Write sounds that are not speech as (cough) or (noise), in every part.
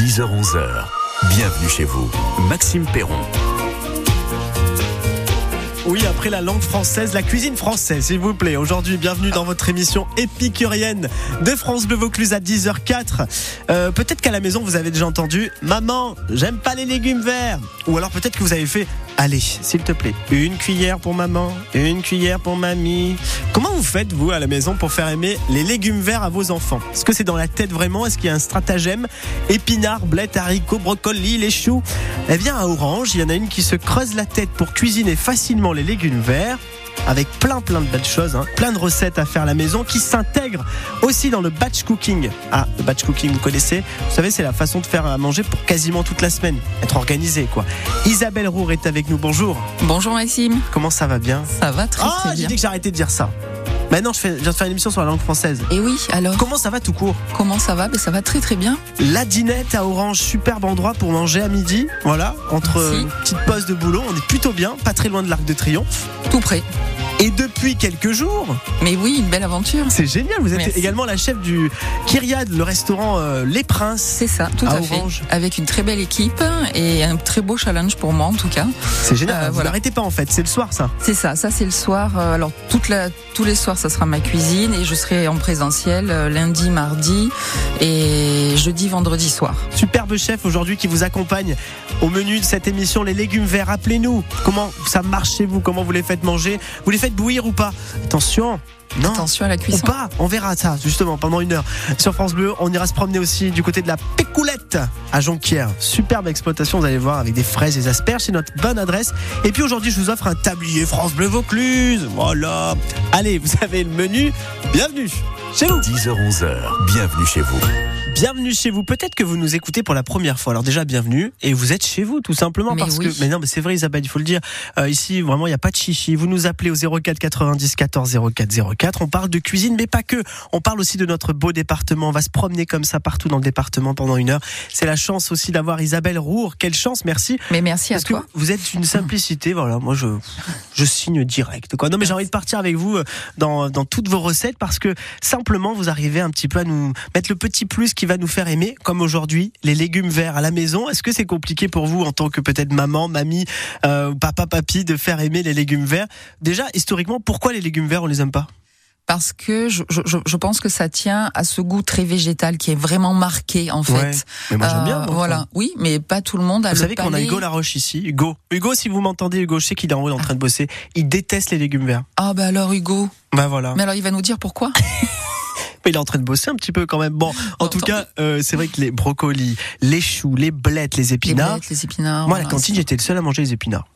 10h-11h. Bienvenue chez vous. Maxime Perron. Oui, après la langue française, la cuisine française, s'il vous plaît. Aujourd'hui, bienvenue dans votre émission épicurienne de France Bleu Vaucluse à 10h04. Euh, peut-être qu'à la maison, vous avez déjà entendu Maman, j'aime pas les légumes verts. Ou alors peut-être que vous avez fait Allez, s'il te plaît, une cuillère pour maman, une cuillère pour mamie. Comment vous faites, vous, à la maison, pour faire aimer les légumes verts à vos enfants? Est-ce que c'est dans la tête vraiment? Est-ce qu'il y a un stratagème? Épinards, blettes, haricots, brocolis, les choux? Eh bien, à Orange, il y en a une qui se creuse la tête pour cuisiner facilement les légumes verts avec plein plein de belles choses, hein. plein de recettes à faire à la maison qui s'intègrent aussi dans le batch cooking. Ah, le batch cooking, vous connaissez Vous savez, c'est la façon de faire à manger pour quasiment toute la semaine, être organisé quoi. Isabelle Roux est avec nous, bonjour. Bonjour Maxime. Comment ça va bien? Ça va très Ah, très j'ai bien. dit que j'arrêtais de dire ça. Maintenant, je, fais, je viens de faire une émission sur la langue française. Et oui, alors? Comment ça va tout court? Comment ça va? Ben, Ça va très très bien. La dinette à Orange, superbe endroit pour manger à midi. Voilà, entre Merci. euh, une petite pause de boulot, on est plutôt bien, pas très loin de l'Arc de Triomphe. Tout prêt. Et depuis quelques jours, Mais oui, une belle aventure. c'est génial, vous êtes Merci. également la chef du Kyriad, le restaurant euh, Les Princes. C'est ça, tout À à, fait. Avec une très belle équipe et un très beau challenge pour moi en tout cas. C'est génial, Euh, vous voilà. n'arrêtez pas en fait, c'est le soir ça. C'est ça, ça c'est le soir. Euh, Alors toute la, tous les soirs, ça sera ma cuisine et je serai en présentiel lundi, mardi et jeudi, vendredi soir. Superbe chef aujourd'hui qui vous accompagne au menu de cette émission Les légumes verts. Rappelez-nous comment ça marche chez vous, comment vous les faites manger, vous les faites bouillir ou pas. Attention, non. Attention à la Ou cuisson. pas, on verra ça justement pendant une heure. Sur France Bleu, on ira se promener aussi du côté de la Pécoulette à Jonquière. Superbe exploitation, vous allez voir, avec des fraises et des asperges, c'est notre bonne adresse. Et puis aujourd'hui, je vous offre un tablier France Bleu Vaucluse. Voilà. Allez, vous avez le menu. Bienvenue chez vous. 10h-11h. Bienvenue chez vous. Bienvenue chez vous. Peut-être que vous nous écoutez pour la première fois. Alors déjà, bienvenue. Et vous êtes chez vous, tout simplement. Mais parce oui. que, mais non, mais c'est vrai, Isabelle, il faut le dire. Euh, ici, vraiment, il n'y a pas de chichi. Vous nous appelez au 04 90 14 04 04. On parle de cuisine, mais pas que. On parle aussi de notre beau département. On va se promener comme ça partout dans le département pendant une heure. C'est la chance aussi d'avoir Isabelle Roure. Quelle chance, merci. Mais merci à Parce que toi. vous êtes une simplicité, voilà. Moi, je, je signe direct, quoi. Non, mais j'ai envie de partir avec vous euh, dans, dans toutes vos recettes parce que simplement, vous arrivez un petit peu à nous mettre le petit plus qui va nous faire aimer, comme aujourd'hui, les légumes verts à la maison. Est-ce que c'est compliqué pour vous, en tant que peut-être maman, mamie, euh, papa, papy, de faire aimer les légumes verts? Déjà, historiquement, pourquoi les légumes verts, on les aime pas? Parce que je, je, je- je pense que ça tient à ce goût très végétal qui est vraiment marqué en fait. Ouais. Mais moi, j'aime Euh, bien. moi, voilà, oui, mais pas tout le monde a Vous le savez qu'on a. Hugo Laroche ici. Hugo. Hugo, si vous m'entendez, Hugo, je sais qu'il est en haut en train de bosser. Il déteste les légumes verts. Ah bah alors Hugo. Bah voilà. Mais alors il va nous dire pourquoi? (laughs) Mais il est en train de bosser un petit peu quand même. Bon, en tout cas, euh, c'est vrai que les brocolis, les choux, les blettes, les Les épinards. blettes, les épinards. Moi, à la voilà, cantine, j'étais le seul à manger les épinards.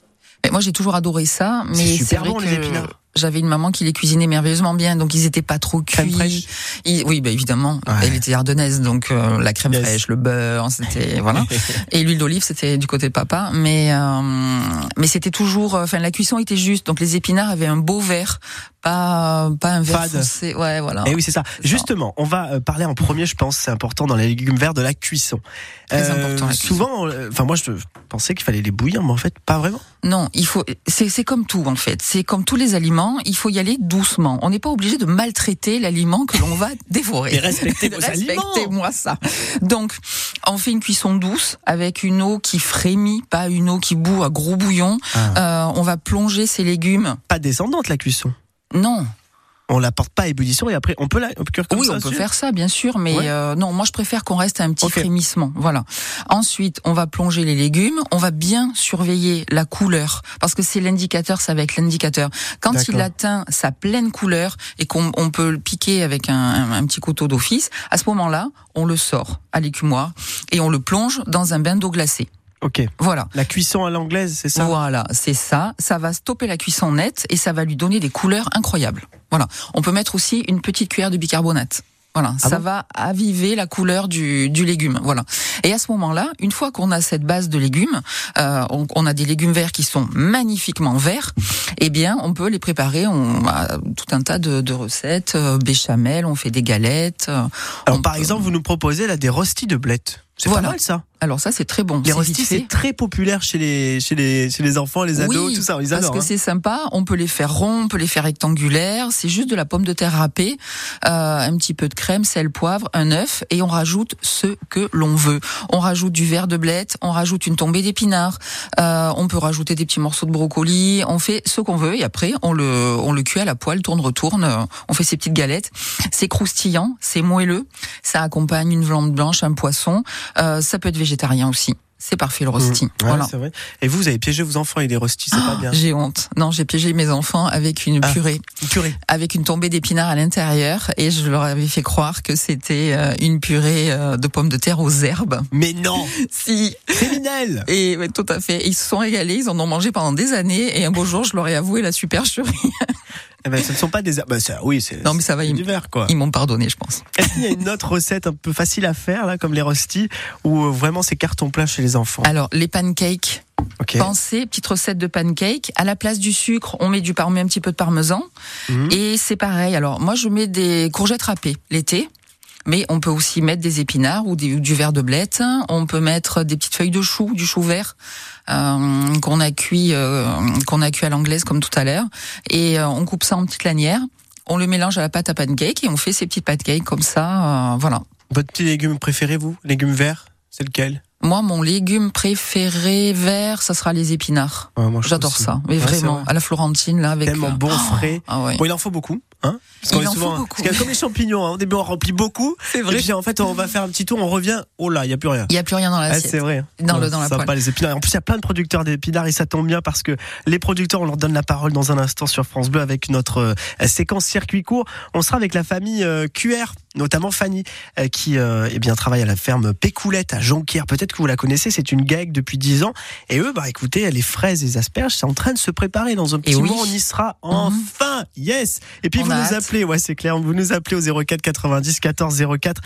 Mais moi j'ai toujours adoré ça, mais C'est c'est super vrai bon, que les épinards. J'avais une maman qui les cuisinait merveilleusement bien, donc ils étaient pas trop Crème cuits. fraîche. Ils- oui, bah évidemment, Ouais. elle était ardennaise, donc euh, la crème Yes. fraîche, le beurre, c'était (laughs) voilà. Et l'huile d'olive, c'était du côté de papa, mais euh, mais c'était toujours, euh, enfin la cuisson était juste, donc les épinards avaient un beau vert, pas pas un vert Fade. foncé, ouais voilà. Et oui, c'est ça. Justement, on va euh, parler en premier, je pense, c'est important dans les légumes verts de la cuisson. Euh, Très important, la. Souvent, euh, enfin moi, je pensais qu'il fallait les bouillir, mais en fait, pas vraiment. Non, il faut. C'est comme tout en fait. C'est comme tous les aliments. Il faut y aller doucement. On n'est pas obligé de maltraiter l'aliment que l'on va (laughs) dévorer. Mais respectez vos aliments. Respectez-moi ça. Donc, on fait une cuisson douce avec une eau qui frémit, pas une eau qui bout à gros bouillon. Ah. Euh, on va plonger ces légumes. Pas descendante la cuisson. Non. On la porte pas à ébullition et après, on peut la on peut cuire comme oui, ça. on peut faire ça, bien sûr, mais Ouais. euh, non, moi je préfère qu'on reste à un petit frémissement. Voilà. Ensuite, on va plonger les légumes. On va bien surveiller la couleur parce que c'est l'indicateur, ça va être l'indicateur. Quand il atteint sa pleine couleur et qu'on on peut le piquer avec un, un- un petit couteau d'office, à ce moment-là, on le sort à l'écumoire et on le plonge dans un bain d'eau glacée. Ok. Voilà. La cuisson à l'anglaise, c'est ça? Voilà, c'est ça. Ça va stopper la cuisson nette et ça va lui donner des couleurs incroyables. Voilà. On peut mettre aussi une petite cuillère de bicarbonate. Voilà, Ah ça bon? va aviver la couleur du, du légume. Voilà. Et à ce moment-là, une fois qu'on a cette base de légumes, euh, on, on a des légumes verts qui sont magnifiquement verts. Eh bien, on peut les préparer. On a tout un tas de, de recettes, euh, béchamel, on fait des galettes. euh, Alors, on par peut- exemple, vous nous proposez là des rostis de blettes. C'est Voilà. pas mal ça. Alors ça, c'est très bon. Les rostis, c'est très populaire chez les, chez les, chez les enfants, les ados, Oui, tout ça. Ils parce adorent. que hein. c'est sympa. On peut les faire ronds, on peut les faire rectangulaires. C'est juste de la pomme de terre râpée, euh, un petit peu de crème, sel, poivre, un œuf, et on rajoute ce que l'on veut. On rajoute du verre de blette, on rajoute une tombée d'épinards, euh, on peut rajouter des petits morceaux de brocoli. On fait ce qu'on veut et après on le on le cuit à la poêle, tourne retourne. euh, On fait ces petites galettes. C'est croustillant, c'est moelleux. Ça accompagne une viande blanche, un poisson. Euh, ça peut être végétarien aussi. C'est parfait le rosti. Mmh. Ouais, voilà. vrai. Et vous, vous avez piégé vos enfants avec des rostis, c'est pas bien. J'ai honte. Non, j'ai piégé mes enfants avec une Ah. purée, Une purée. avec une tombée d'épinards à l'intérieur, et je leur avais fait croire que c'était euh, une purée euh, de pommes de terre aux herbes. Mais non, (laughs) Si. criminel. Et ouais, tout à fait. Ils se sont régalés, ils en ont mangé pendant des années, et un beau jour, je leur ai avoué la supercherie. (laughs) Eh ben, ce ne sont pas des. Bah, ça, oui, c'est. Non, mais ça va, ils- du verre, quoi. Ils m'ont pardonné, je pense. Est-ce qu'il y a une autre recette un peu facile à faire, là, comme les rostis, ou euh, vraiment c'est carton plein chez les enfants? Alors, les pancakes. Ok. Pensez, petite recette de pancakes. À la place du sucre, on met du par- on met un petit peu de parmesan. Mhm. Et c'est pareil. Alors, moi, je mets des courgettes râpées l'été. Mais on peut aussi mettre des épinards ou, des- ou du verre de blette. On peut mettre des petites feuilles de chou, du chou vert euh, qu'on a cuit, euh, qu'on a cuit à l'anglaise comme tout à l'heure. Et euh, on coupe ça en petites lanières. On le mélange à la pâte à pancake et on fait ces petites pancakes comme ça. euh, voilà. Votre petit légume préféré, vous? Légumes verts C'est lequel? Moi, mon légume préféré vert, ça sera les épinards. Ouais, J'adore ça, mais Ouais, vraiment vrai. à la Florentine là avec Tellement bon, oh, frais. Ah ouais. Bon, il en faut beaucoup, hein Parce Il en faut souvent- beaucoup. Parce qu'il y a comme les champignons, hein. au début on remplit beaucoup, C'est et puis en fait on va faire un petit tour, on revient, oh là, il y a plus rien. Il y a plus rien dans Ah, l'assiette. c'est vrai. Dans le- dans la sympa, poêle. les épinards. En plus, il y a plein de producteurs d'épinards et ça tombe bien parce que les producteurs, on leur donne la parole dans un instant sur France Bleu avec notre euh, séquence circuit court. On sera avec la famille euh, QR, notamment Fanny, euh, qui euh, eh bien travaille à la ferme Pécoulette à Jonquière. Peut-être que vous la connaissez, c'est une GAEC depuis 10 ans. Et eux, bah écoutez, les fraises et les asperges, c'est en train de se préparer. Dans un petit oui. moment, on y sera enfin. Yes. Et puis On vous nous hâte. appelez, ouais, c'est clair. Vous nous appelez au 04 90 14 04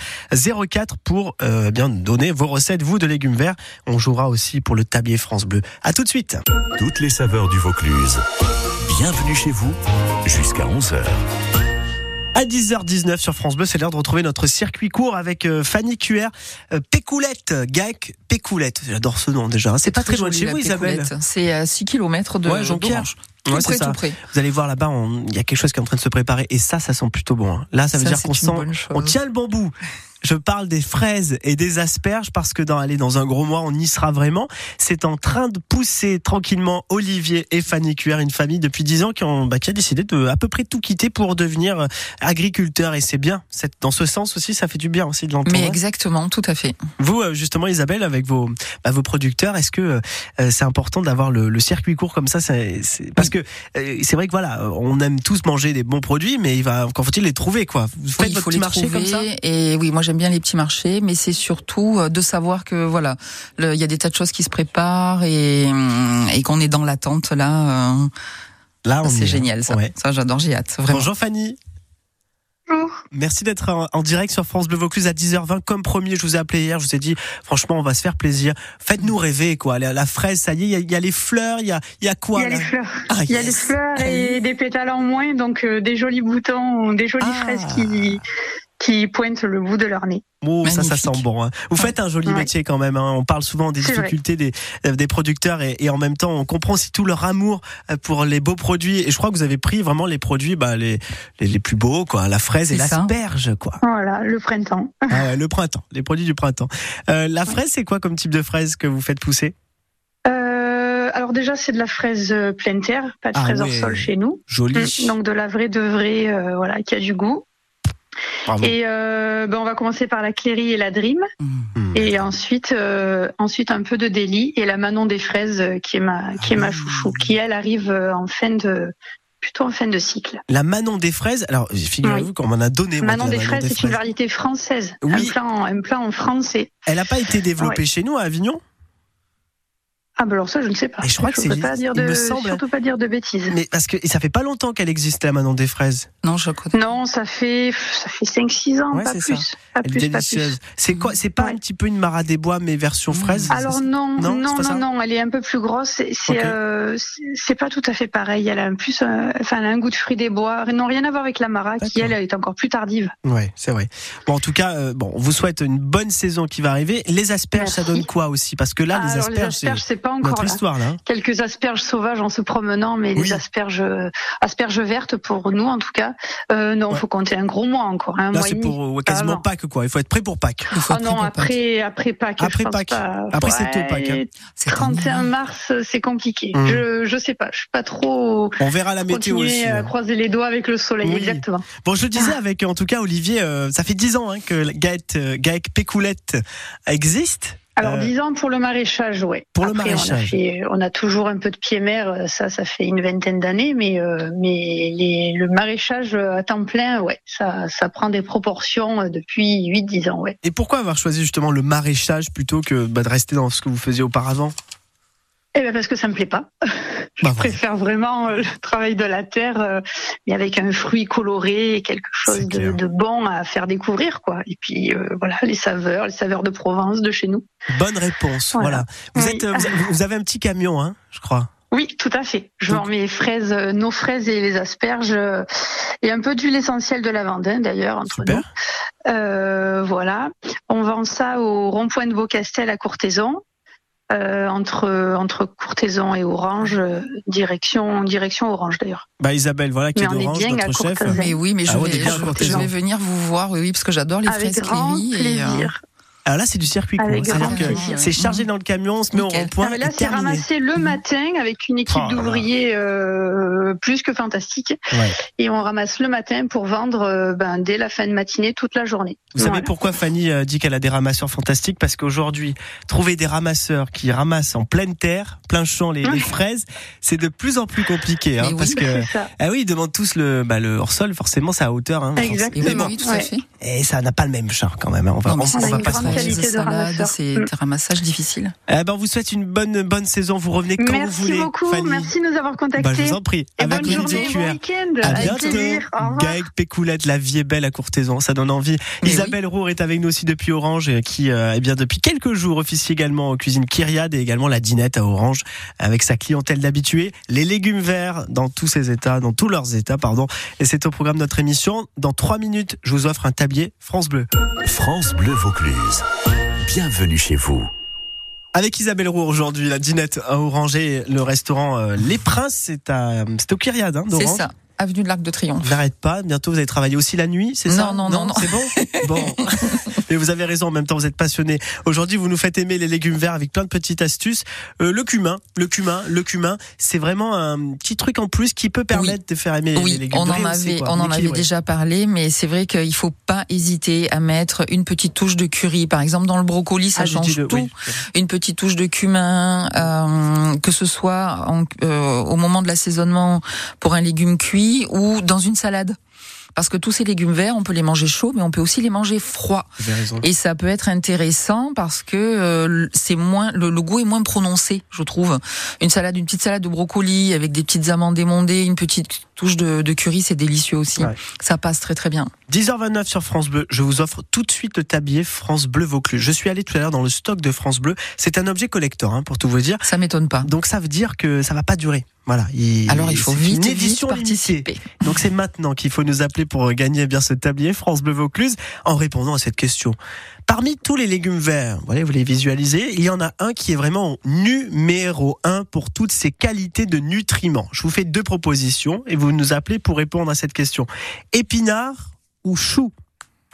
04 pour euh, bien donner vos recettes, vous, de légumes verts. On jouera aussi pour le tablier France Bleu. À tout de suite. Toutes les saveurs du Vaucluse. Bienvenue chez vous jusqu'à 11h. À 10h19 sur France Bleu, c'est l'heure de retrouver notre circuit court avec euh, Fanny QR, euh, Pécoulette, GAC Pécoulette. J'adore ce nom déjà. C'est pas très loin de chez vous, Isabelle. Pécoulette. C'est à 6 km de Ouais. Tout Ouais, près, ça. près. Vous allez voir là-bas, on- il y a quelque chose qui est en train de se préparer et ça, ça sent plutôt bon. hein. Là, ça veut Ça, dire qu'on sent, on tient le bon bout. Je parle des fraises et des asperges parce que dans aller dans un gros mois, on y sera vraiment. C'est en train de pousser tranquillement Olivier et Fanny Cuer, une famille depuis 10 ans qui, ont, bah, qui a décidé de à peu près tout quitter pour devenir euh, agriculteur et c'est bien. C'est dans ce sens aussi, ça fait du bien aussi de l'entendre. Mais exactement, tout à fait. Vous, euh, justement, Isabelle, avec vos, bah, vos producteurs, est-ce que euh, c'est important d'avoir le, le circuit court comme ça? C'est, Parce que euh, c'est vrai que voilà, on aime tous manger des bons produits, mais il va, encore faut-il les trouver, quoi? Vous faites Oui, il votre faut petit les marché trouver. comme ça Et oui, moi j'aime bien les petits marchés, mais c'est surtout euh, de savoir que voilà, il y a des tas de choses qui se préparent et, hum, et qu'on est dans l'attente là. euh, Là, c'est hein. génial ça. Ouais. Ça j'adore, j'ai hâte. Vraiment. Bonjour Fanny. Bonjour. Merci d'être en, direct sur France Bleu Vaucluse à 10h20. Comme promis, je vous ai appelé hier, je vous ai dit, franchement, on va se faire plaisir. Faites-nous rêver, quoi. La, la fraise, ça y est, il y a- il y, a les fleurs, il y a, il y a quoi Il y a là les fleurs. Ah, Il y a yes. les fleurs et des pétales en moins, donc euh, des jolis boutons, des jolies Ah. fraises qui, qui pointent le bout de leur nez. Oh, ça, ça sent bon. hein. Vous faites un joli Ouais. métier quand même. hein. On parle souvent des difficultés des, euh, des producteurs et, et en même temps, on comprend aussi tout leur amour euh, pour les beaux produits. Et je crois que vous avez pris vraiment les produits bah, les, les, les plus beaux, quoi. La fraise et l'asperge, quoi. Voilà, le printemps. Ah le printemps, les produits du printemps. Euh, la fraise, c'est quoi comme type de fraise que vous faites pousser? Euh, alors déjà, c'est de la fraise pleine terre, pas de Ah fraise hors sol chez nous. Joli. Mm, Donc de la vraie de vraie, euh, voilà, qui a du goût. Et euh, ben, on va commencer par la Cléry et la Dream. Hmm. et ensuite, euh, ensuite un peu de Délit et la Manon des fraises, euh, qui est ma, qui est Ah ma oui. chouchou, qui elle arrive en fin de, plutôt en fin de cycle. La Manon des fraises. Alors, figurez-vous qu'on m'en a donné. Manon des fraises, c'est une variété française, Oui. un plat, en, un plat en français. Elle n'a pas été développée Ouais. chez nous à Avignon? Ah bah alors ça, je ne sais pas. Et je crois que c'est- pas dire il de, me semble- surtout pas dire de bêtises. Mais parce que et ça fait pas longtemps qu'elle existe la Manon des fraises. Non, je connais. Non, ça fait ça fait 5-6 ans, Ouais, pas c'est plus. ça. Pas Elle est plus, pas plus. délicieuse. C'est quoi C'est pas Ouais. un petit peu une Mara des Bois mais version fraise Alors non, Non, non, non, non, elle est un peu plus grosse. C'est c'est, Ok. euh, c'est- pas tout à fait pareil. Elle a un plus, euh, enfin, elle a un goût de fruits des bois. Non, rien à voir avec la Mara, qui elle est encore plus tardive. Ouais, c'est vrai. Bon, en tout cas, euh, bon, on vous souhaite une bonne saison qui va arriver. Les asperges, ça donne quoi aussi? Parce que là, Ah, les alors asperges, les asperges, c'est c'est pas encore notre là. histoire là. hein. Quelques asperges sauvages en se promenant, mais Oui. les asperges, euh, asperges vertes pour nous en tout cas. Euh, non, Ouais. faut compter un gros mois encore, un Là, c'est pour euh, quasiment Ah. Pâques, quoi. Il faut être prêt pour Pâques. Il faut Ah non, pour Pâques. après, après Pâques. Après je Pâques. pas. Après, c'est tôt, Pâques, hein. C'est 31 un- mars, c'est compliqué. Hum. Je, je sais pas. Je suis pas trop. On verra la météo aussi. à hein. croiser les doigts avec le soleil, Oui. exactement. Bon, je disais avec, en tout cas, Olivier, euh, ça fait 10 ans hein, que euh, Gaëc Pécoulette existe. Alors, Euh, 10 ans pour le maraîchage, ouais. Pour le Après, On a, maraîchage. fait- on a toujours un peu de pied-mer, euh, ça, ça fait une vingtaine d'années, mais, euh, mais les, le maraîchage euh, à temps plein, ouais, ça, ça prend des proportions euh, depuis 8-10 ans, ouais. Et pourquoi avoir choisi justement le maraîchage plutôt que bah, de rester dans ce que vous faisiez auparavant? Eh ben parce que ça me plaît pas. (laughs) Je Bah, préfère vraiment euh, le travail de la terre, euh, mais avec un fruit coloré et quelque chose de, bon à faire découvrir, quoi. Et puis euh, voilà, les saveurs, les saveurs de Provence, de chez nous. Bonne réponse. Voilà. Voilà. Vous, Oui. êtes, euh, vous avez- un petit camion, hein, je crois. Oui, tout à fait. Je vends mes fraises, nos fraises et les asperges, et un peu d'huile essentielle de lavande, d'ailleurs, entre nous. Super. Euh, voilà. On vend ça au rond-point de Beaucastel à Courtaison. Euh, entre entre Courtaison et Orange, euh, direction direction Orange d'ailleurs. Bah Isabelle, voilà qui Mais est on est d'Orange, bien à notre chef. Mais oui, mais je, Ah ouais, vais, je, je vais venir vous voir, oui, oui, parce que j'adore les Avec fraises grand et, euh, plaisir. Alors là, c'est du circuit court. C'est-à-dire que c'est chargé dans le camion, on se met au rond-point. Ah, mais là, c'est ramassé le matin avec une équipe Oh d'ouvriers euh, plus que fantastique. Ouais. Et on ramasse le matin pour vendre euh, ben, dès la fin de matinée toute la journée. Vous savez pourquoi Fanny euh, dit qu'elle a des ramasseurs fantastiques? Parce qu'aujourd'hui, trouver des ramasseurs qui ramassent en pleine terre, plein champ les, fraises, c'est de plus en plus compliqué. Hein, oui. parce que ah oui, ils demandent tous le, bah, le hors-sol, forcément, c'est à hauteur. Hein, Exactement. et oui, oui, tout Ouais. fait. Et ça n'a pas le même charme quand même. hein. On va, Non, on, va pas se de salade, c'est Mm. des ramassages difficiles. Eh ben, on vous souhaite une bonne bonne saison. Vous revenez quand vous Merci voulez, beaucoup. Fanny. Merci de nous avoir contactés. Bah, je vous en prie. Et Avec bonne journée, bon QR. week-end. À bientôt. Gaëc Pécoulette, la vie est belle à Courtaison, ça donne envie. Mais Isabelle Roure est avec nous aussi depuis Orange, euh, qui, euh, eh bien, depuis quelques jours officie également aux cuisines Kyriade et également la dinette à Orange, avec sa clientèle d'habitués. Les légumes verts dans tous ses états, dans tous leurs états, pardon. Et c'est au programme de notre émission. Dans trois minutes, je vous offre un tablier France Bleu. France Bleu Vaucluse. Bienvenue chez vous. Avec Isabelle Roure aujourd'hui, la dinette à Orange et le restaurant euh, Les Princes, c'est à, c'est au Kyriade, hein, C'est ça, avenue de l'Arc de Triomphe. N'arrête pas. Bientôt, vous allez travailler aussi la nuit, c'est ça Non, non, non, non. C'est bon (laughs) Bon. Et vous avez raison, en même temps, vous êtes passionné. Aujourd'hui, vous nous faites aimer les légumes verts avec plein de petites astuces. Euh, le cumin, le cumin, le cumin, c'est vraiment un petit truc en plus qui peut permettre de faire aimer les Oui, légumes on verts. en avait, on en avait déjà parlé, mais c'est vrai qu'il faut pas hésiter à mettre une petite touche de curry. Par exemple, dans le brocoli, ça Ah, change le- tout. oui. Une petite touche de cumin, euh, que ce soit en- euh, au moment de l'assaisonnement pour un légume cuit ou dans une salade. Parce que tous ces légumes verts, on peut les manger chauds, mais on peut aussi les manger froids. Et ça peut être intéressant parce que euh, c'est moins le, le goût est moins prononcé, je trouve. Une salade, une petite salade de brocoli avec des petites amandes émondées, une petite touche de, de curry, c'est délicieux aussi. Ouais. Ça passe très très bien. 10h29 sur France Bleu, je vous offre tout de suite le tablier France Bleu Vaucluse. Je suis allé tout à l'heure dans le stock de France Bleu. C'est un objet collector, hein, pour tout vous dire. Ça m'étonne pas. Donc ça veut dire que ça va pas durer. Voilà. Il- Alors il faut vite, une vite édition limitée. participer. Donc c'est maintenant qu'il faut nous appeler pour gagner eh bien ce tablier France Bleu Vaucluse en répondant à cette question. Parmi tous les légumes verts, voilà, vous les visualisez, il y en a un qui est vraiment numéro un pour toutes ses qualités de nutriments. Je vous fais deux propositions et vous nous appelez pour répondre à cette question. Épinard ou chou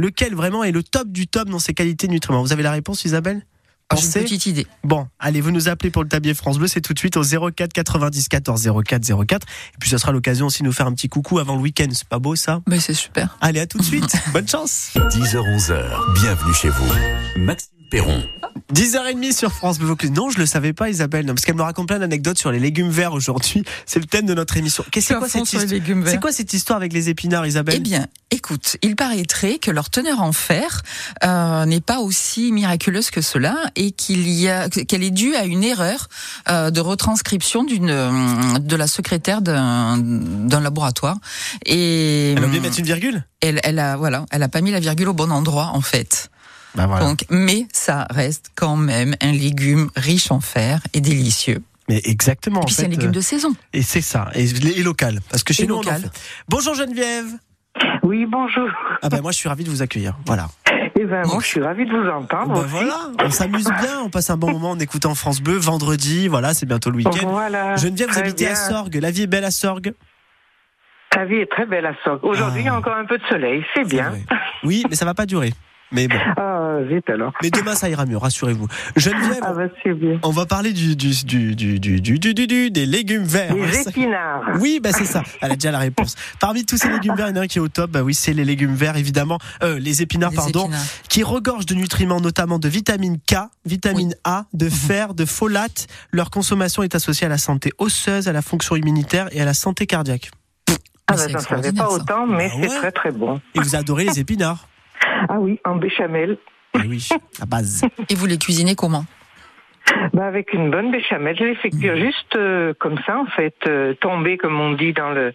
Lequel vraiment est le top du top dans ses qualités de nutriments? Vous avez la réponse Isabelle? Une petite idée. Bon, allez, vous nous appelez pour le tablier France Bleu, c'est tout de suite au 04 90 14 04 04. Et puis ça sera l'occasion aussi de nous faire un petit coucou avant le week-end, c'est pas beau ça? Mais c'est super. Allez, à tout de suite, (laughs) bonne chance 10h-11h. Bienvenue chez vous. Maxime Perron. 10h30 sur France Bleu Vaucluse. Non, je le savais pas, Isabelle, non, parce qu'elle me raconte plein d'anecdotes sur les légumes verts aujourd'hui. C'est le thème de notre émission. Qu'est-ce Je c'est quoi, c'est quoi cette histoire avec les épinards, Isabelle? Eh bien, écoute, il paraîtrait que leur teneur en fer euh, n'est pas aussi miraculeuse que cela et qu'il y a qu'elle est due à une erreur euh, de retranscription d'une euh, de la secrétaire d'un d'un laboratoire et Elle a oublié de mettre une virgule? elle, elle a voilà, elle a pas mis la virgule au bon endroit en fait. Bah voilà. Donc, mais ça reste quand même un légume riche en fer et délicieux. Mais exactement. Et en puis c'est un légume euh, de saison. Et c'est ça. Et, et local. Parce que chez Et nous, on en local. fait. Bonjour Geneviève. Oui, bonjour. Ah ben moi, je suis ravi de vous accueillir. Voilà. Eh ben, moi, je suis ravie de vous entendre. Ben aussi. voilà. On s'amuse bien. On passe un bon moment en écoutant France Bleu. Vendredi, voilà, c'est bientôt le week-end. Voilà. Geneviève, vous habitez à bien. Sorgues. La vie est belle à Sorgues. La vie est très belle à Sorgue. Aujourd'hui, il y Ah. a encore un peu de soleil, c'est C'est bien. vrai. Oui, mais ça va pas durer. Mais bon. Ah, vite alors. Mais demain, ça ira mieux, rassurez-vous. Geneviève, Ah, bah, bien. on va parler du, du, du, du, du, du, du, du- du- des légumes verts. Les Ça- épinards. Oui, bah c'est ça. Elle a déjà la réponse. Parmi tous ces légumes verts, il y en a un qui est au top. Bah oui, c'est les légumes verts, évidemment. Euh, les épinards, Les pardon, épinards. qui regorgent de nutriments, notamment de vitamine K, vitamine A, de fer, de folate. Leur consommation est associée à la santé osseuse, à la fonction immunitaire et à la santé cardiaque. Ah, bah, j'en savais pas ça. autant, mais Bah c'est très très bon. Et vous adorez les épinards Ah oui, en béchamel. Eh oui, la base. Et vous les cuisinez comment? Bah, avec une bonne béchamel, je les fais Mm. cuire juste euh, comme ça, en fait, euh, tomber, comme on dit, dans le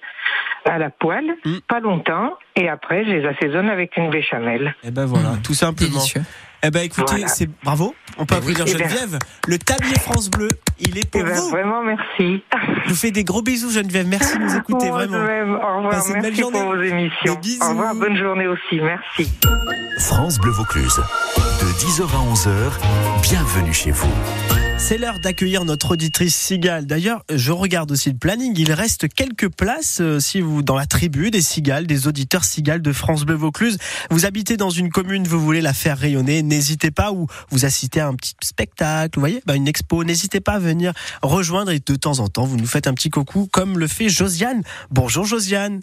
à la poêle, Mm. pas longtemps, et après, je les assaisonne avec une béchamel. Eh ben voilà, Mmh. tout simplement. Délicieux. Eh ben écoutez, Voilà. c'est bravo. On peut applaudir Eh ben. Geneviève. Le tablier France Bleu, il est pour Eh ben, vous. vraiment, merci. Je vous fais des gros bisous, Geneviève. Merci de nous écouter Moi, vraiment. de même. Au revoir, Passez une belle merci journée. pour vos émissions. Des bisous. Au revoir, bonne journée aussi, merci. France Bleu Vaucluse. De 10h à 11h, bienvenue chez vous. C'est l'heure d'accueillir notre auditrice Cigale. D'ailleurs, je regarde aussi le planning. Il reste quelques places euh, si vous dans la tribu des Cigales, des auditeurs Cigales de France Bleu Vaucluse. Vous habitez dans une commune, vous voulez la faire rayonner, n'hésitez pas ou vous assistez à un petit spectacle, vous voyez, bah, une expo, n'hésitez pas à venir rejoindre et de temps en temps vous nous faites un petit coucou comme le fait Josiane. Bonjour Josiane.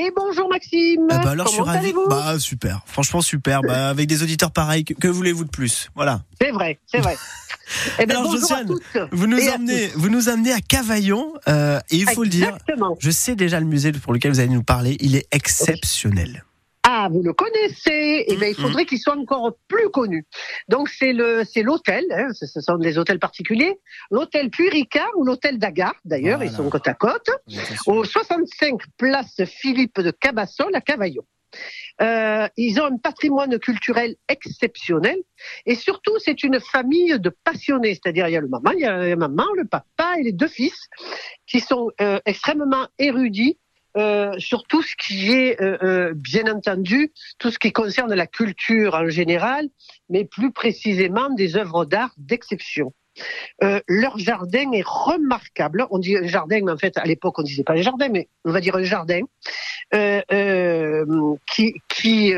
Et bonjour Maxime. Eh ben alors je suis Comment ravi. allez-vous Bah super, franchement super. Bah, avec des auditeurs pareils, que, que voulez-vous de plus? Voilà. C'est vrai, c'est vrai. Eh ben, Alors, Josiane. Vous nous Et emmenez, vous nous emmenez à Cavaillon euh, et il faut le dire. Je sais déjà le musée pour lequel vous allez nous parler. Il est exceptionnel. Ah, vous le connaissez. Eh ben, il Mhm. faudrait qu'il soit encore plus connu. Donc c'est le, c'est l'hôtel. Hein, ce sont des hôtels particuliers. L'hôtel Puy-Ricard ou l'hôtel Dagar. D'ailleurs, Voilà. ils sont côte à côte. Au 65 place Philippe de Cabassol à Cavaillon. Euh, ils ont un patrimoine culturel exceptionnel et surtout c'est une famille de passionnés, c'est-à-dire il y a le maman, il y a la maman, le papa et les deux fils qui sont euh, extrêmement érudits euh, sur tout ce qui est euh, euh, bien entendu tout ce qui concerne la culture en général, mais plus précisément des œuvres d'art d'exception. Euh, leur jardin est remarquable. On dit un jardin, mais en fait, à l'époque, on disait pas jardin, mais on va dire un jardin euh, euh, qui, qui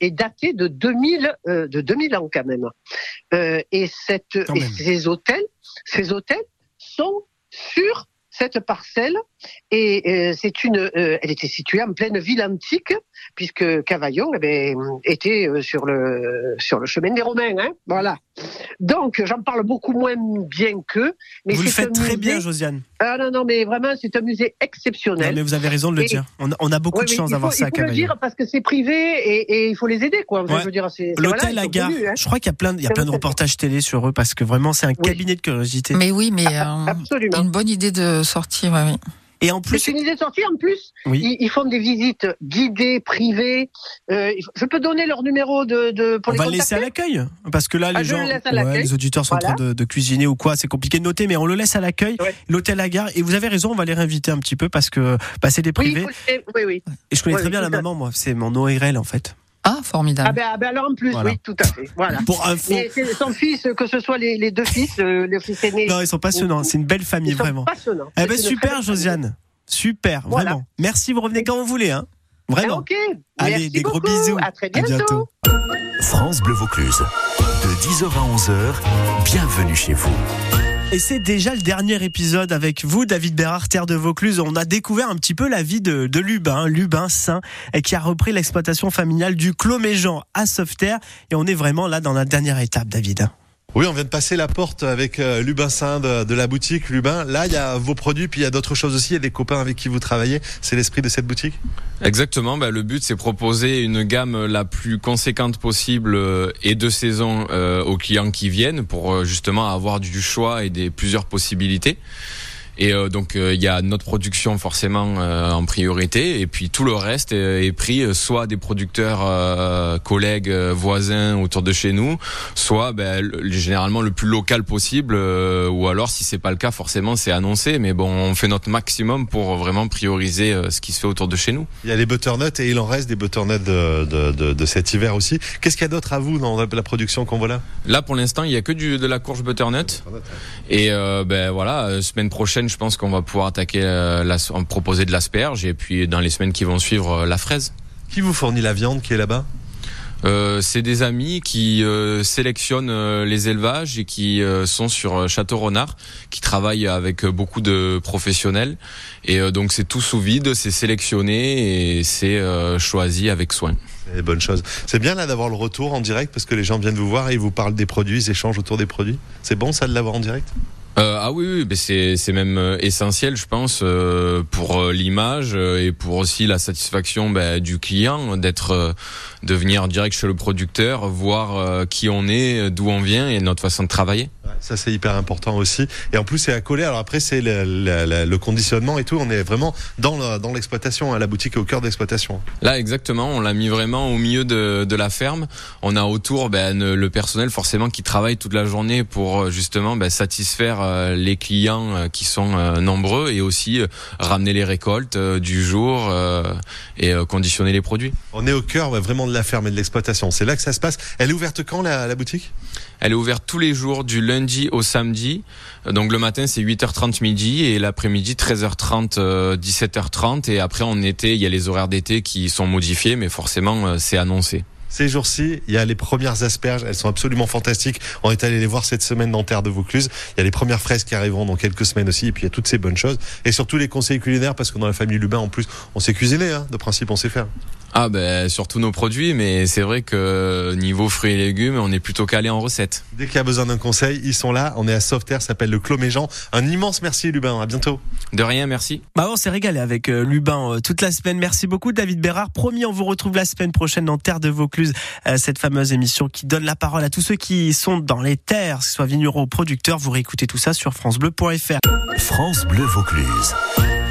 est daté de 2000, euh, de 2000 ans quand même. Et cette, Quand et même. ces hôtels, ces hôtels sont sur cette parcelle et euh, c'est une, euh, elle était située en pleine ville antique puisque Cavaillon eh ben, était sur le sur le chemin des Romains, hein, voilà. Donc j'en parle beaucoup moins bien qu'eux, mais vous le c'est faites très musée- bien, Josiane. Ah non non, mais vraiment c'est un musée Non, exceptionnel. mais vous avez raison de le Et- dire. On a, on a beaucoup Ouais, de chance d'avoir ça à Il faut le Cavaillon. dire parce que c'est privé et, et il faut les aider quoi. Ouais. je veux dire, c'est L'hôtel voilà, Gare. hein. Je crois qu'il y a plein, de- il y a plein de (laughs) reportages télé sur eux parce que vraiment c'est un Oui. cabinet de curiosité. Mais oui, mais euh, Absolument. une bonne idée de sortie. Ouais, oui. Et en plus, C'est une idée sortie. En plus, Oui. ils, ils font des visites guidées, privées. Euh, je peux donner leur numéro de, de pour on les va le laisser à l'accueil parce que là les Ah, je gens, le à ouais, les auditeurs sont en Voilà. train de, de cuisiner ou quoi, c'est compliqué de noter, mais on le laisse à l'accueil. Ouais. L'hôtel La Gare. Et vous avez raison, on va les réinviter un petit peu parce que bah, c'est des Oui, privés. faut le- oui, oui. Et je connais très bien oui, la à maman, moi. C'est mon ORL en fait. Ah, formidable. Ah ben, ah ben alors en plus, Voilà. oui, tout à fait. Voilà. Pour info. C'est son fils, que ce soit les, les deux fils, euh, le fils aîné, Non, ils sont passionnants. C'est une belle famille, ils sont vraiment. passionnants. Eh ben super, Josiane. Super, Voilà. vraiment. Merci, vous revenez quand vous voulez, hein. Vraiment. Ok. Allez, Merci des gros bisous. À très À bientôt. France Bleu Vaucluse. De 10h à 11h, bienvenue chez vous. Et c'est déjà le dernier épisode avec vous, David Bérard, Terre de Vaucluse. On a découvert un petit peu la vie de, de Lubin, Lubin Saint, qui a repris l'exploitation familiale du Clos Méjean à Sauveterre. Et on est vraiment là dans la dernière étape, David. Oui, on vient de passer la porte avec euh, Lubin Saint de, la boutique Lubin. Là, il y a vos produits, puis il y a d'autres choses aussi. Il y a des copains avec qui vous travaillez. C'est l'esprit de cette boutique? Exactement. Bah, le but, c'est proposer une gamme la plus conséquente possible euh, et de saison euh, aux clients qui viennent pour justement avoir du choix et des plusieurs possibilités. Et euh, donc euh, il y a notre production forcément euh, en priorité, et puis tout le reste est, est pris soit des producteurs collègues voisins autour de chez nous, soit ben, le, généralement le plus local possible, ou alors si c'est pas le cas forcément c'est annoncé, mais bon on fait notre maximum pour vraiment prioriser ce qui se fait autour de chez nous. Il y a les butternuts et il en reste des butternuts de, de, de, de cet hiver aussi. Qu'est-ce qu'il y a d'autre à vous dans la production qu'on voit là? Là pour l'instant il y a que du, de la courge butternut, et ben voilà semaine prochaine je pense qu'on va pouvoir attaquer, euh, la, proposer de l'asperge et puis dans les semaines qui vont suivre euh, la fraise. Qui vous fournit la viande qui est là-bas? Euh, c'est des amis qui euh, sélectionnent euh, les élevages et qui sont sur Château Renard, qui travaillent avec beaucoup de professionnels. Et donc c'est tout sous vide, c'est sélectionné et c'est choisi avec soin. C'est bonne chose. C'est bien là d'avoir le retour en direct parce que les gens viennent vous voir et ils vous parlent des produits, ils échangent autour des produits? C'est bon ça de l'avoir en direct? Euh, ah oui, oui c'est c'est même euh, essentiel, je pense, euh, pour euh, l'image et pour aussi la satisfaction bah, du client d'être de venir direct chez le producteur, voir qui on est, d'où on vient et notre façon de travailler. Ça c'est hyper important aussi. Et en plus c'est accolé. Alors après c'est le, le, le, conditionnement et tout. On est vraiment dans dans l'exploitation. Hein. La boutique est au cœur de l'exploitation. Là exactement. On l'a mis vraiment au milieu de, de la ferme. On a autour ben, le personnel forcément qui travaille toute la journée pour justement ben, satisfaire euh, les clients euh, qui sont euh, nombreux et aussi ramener les récoltes du jour et conditionner les produits. On est au cœur vraiment de la ferme et de l'exploitation. C'est là que ça se passe. Elle est ouverte quand la, la boutique? Elle est ouverte tous les jours du lundi au samedi. Donc le matin c'est 8h30 midi et l'après-midi 13h30 17h30 et après en été il y a les horaires d'été qui sont modifiés mais forcément c'est annoncé. Ces jours-ci, il y a les premières asperges, elles sont absolument fantastiques. On est allé les voir cette semaine dans Terre de Vaucluse. Il y a les premières fraises qui arriveront dans quelques semaines aussi, et puis il y a toutes ces bonnes choses. Et surtout les conseils culinaires, parce que dans la famille Lubin, en plus, on sait cuisiner, hein, de principe, on sait faire. Ah ben surtout nos produits, mais c'est vrai que niveau fruits et légumes, on est plutôt calé en recettes. Dès qu'il y a besoin d'un conseil, ils sont là. On est à Sauveterre, ça s'appelle le Clos Méjean. Un immense merci Lubin, à bientôt. De rien, merci. Bah on s'est régalé avec euh, Lubin euh, toute la semaine. Merci beaucoup David Bérard. Promis, on vous retrouve la semaine prochaine dans Terre de Vaucluse, euh, cette fameuse émission qui donne la parole à tous ceux qui sont dans les terres, que ce soit vignerons ou producteurs. Vous réécoutez tout ça sur francebleu.fr. France Bleu Vaucluse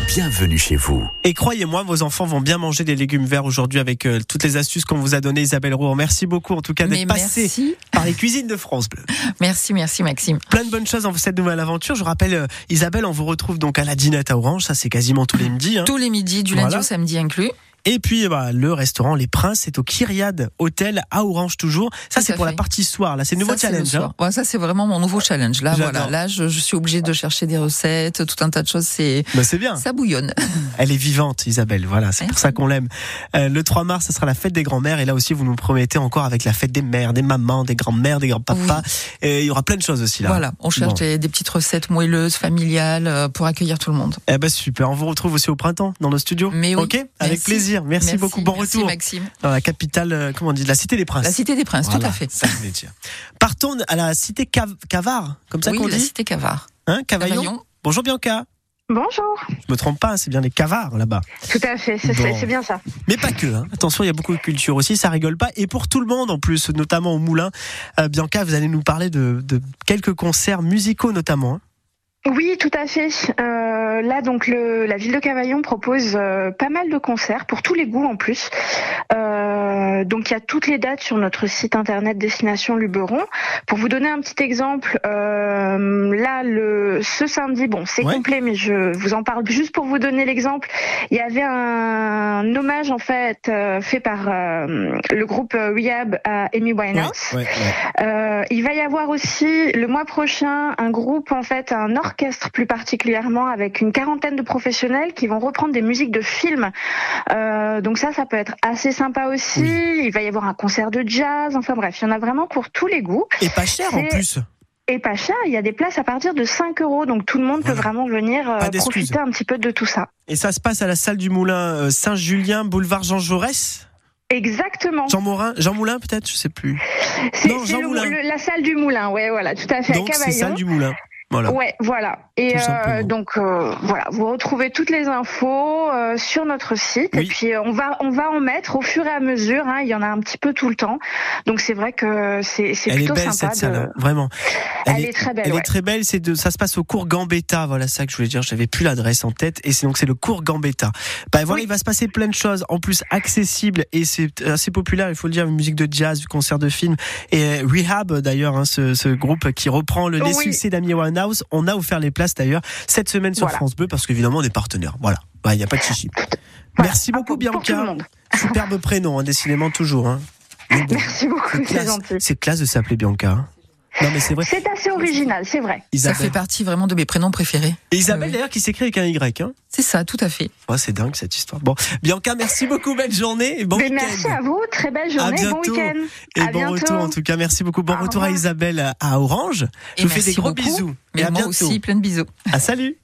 bienvenue chez vous. Et croyez-moi, vos enfants vont bien manger des légumes verts aujourd'hui avec euh, toutes les astuces qu'on vous a données, Isabelle Roux. Merci beaucoup en tout cas d'être passé par les cuisines de France Bleu. (laughs) Merci, merci Maxime. Plein de bonnes choses dans cette nouvelle aventure. Je rappelle, euh, Isabelle, on vous retrouve donc à la dinette à Orange. Ça, c'est quasiment tous les midis. Hein. Tous les midis, du lundi au samedi inclus. Et puis bah, le restaurant Les Princes, c'est au Kyriad Hôtel à Orange toujours. Ça c'est pour la partie soir. Là, c'est nouveau challenge. Hein. Ouais, ça c'est vraiment mon nouveau challenge. Là, voilà, là je, je, suis obligée de chercher des recettes, tout un tas de choses. C'est bah, c'est bien. Ça bouillonne. (laughs) Elle est vivante, Isabelle. Voilà, c'est pour ça qu'on l'aime. Euh, le 3 mars, ce sera la fête des grands-mères et là aussi vous nous promettez encore avec la fête des mères, des mamans, des grands-mères, des grands-papas. Et il y aura plein de choses aussi là. Voilà, on cherche des, des, petites recettes moelleuses, familiales euh, pour accueillir tout le monde. Eh ben super. On vous retrouve aussi au printemps dans nos studios. Mais oui. Ok, avec plaisir. Merci, Merci. beaucoup. Bon Merci retour Maxime. dans la capitale, euh, comment on dit, la cité des princes. La cité des princes, voilà, tout à fait. Ça, Partons à la cité Cav Cavard, comme ça oui, qu'on dit. la cité Cavard. Hein, Cavaillon? Cavaillon. Bonjour Bianca. Bonjour. Je me trompe pas, c'est bien les cavards là-bas. Tout à fait, c'est bon. bien ça. Mais pas que. Hein. Attention, il y a beaucoup de culture aussi, ça rigole pas. Et pour tout le monde en plus, notamment au Moulin. Euh, Bianca, vous allez nous parler de, de quelques concerts musicaux notamment. Hein. Oui, tout à fait. Euh, là, donc, la ville de Cavaillon propose euh, pas mal de concerts pour tous les goûts en plus. Euh, donc, il y a toutes les dates sur notre site internet Destination Luberon. Pour vous donner un petit exemple, euh, là, le ce samedi, bon, c'est ouais. complet, mais je vous en parle juste pour vous donner l'exemple. Il y avait un, un hommage en fait euh, fait par euh, le groupe Rehab à Amy Winehouse. Ouais, ouais, il va y avoir aussi le mois prochain un groupe en fait, un orchestre orchestre plus particulièrement avec une quarantaine de professionnels qui vont reprendre des musiques de films. Euh, donc ça, ça peut être assez sympa aussi. Oui. Il va y avoir un concert de jazz. Enfin bref, il y en a vraiment pour tous les goûts. Et pas cher en plus. Et pas cher, il y a des places à partir de 5 euros, donc tout le monde Voilà. peut vraiment venir euh, profiter un petit peu de tout ça. Et ça se passe à la salle du Moulin euh, Saint-Julien, boulevard Jean Jaurès? Exactement. Jean Morin Jean Moulin peut-être? Je sais plus. C'est la salle du moulin, ouais, voilà, tout à fait. à Donc c'est salle du Moulin. Voilà. Ouais, voilà. Et euh, donc euh, voilà, vous retrouvez toutes les infos euh, sur notre site. Oui. Et puis euh, on va on va en mettre au fur et à mesure. Hein, il y en a un petit peu tout le temps. Donc c'est vrai que c'est c'est Elle est plutôt belle sympa. cette de... hein, vraiment. Elle est très belle, Elle ouais. est très belle. C'est de, ça se passe au cours Gambetta. Voilà ça que je voulais dire. J'avais plus l'adresse en tête. Et c'est donc c'est le cours Gambetta. Bah voilà, Oui. il va se passer plein de choses. En plus accessible et c'est assez populaire. Il faut le dire, une musique de jazz, du concert de film et euh, Rehab d'ailleurs, hein, ce, ce groupe qui reprend le, les Oui. succès d'Amy On a offert les places d'ailleurs cette semaine sur Voilà. France Bleu parce qu'évidemment on est partenaire. Voilà. Bah, Il n'y a pas de chichi. Merci Ah, beaucoup pour Bianca. (laughs) Superbe prénom, hein, décidément toujours. Hein. Merci beaucoup, classe, c'est classe de s'appeler Bianca. hein. Non mais c'est vrai. C'est assez original, c'est vrai. Ça Isabelle. fait partie vraiment de mes prénoms préférés. Et Isabelle Oui. d'ailleurs qui s'écrit avec un Y. Hein. C'est ça, tout à fait. Ouais, c'est dingue cette histoire. Bon, Bianca, merci beaucoup, belle journée et bon week-end. merci à vous, très belle À journée, bon bientôt. week-end. Et à bon bientôt. retour en tout cas, merci beaucoup. Bon Au retour à. Isabelle à Orange. Je Et vous fais des gros beaucoup. bisous. Mais et à moi bientôt. aussi, plein de bisous. Ah salut.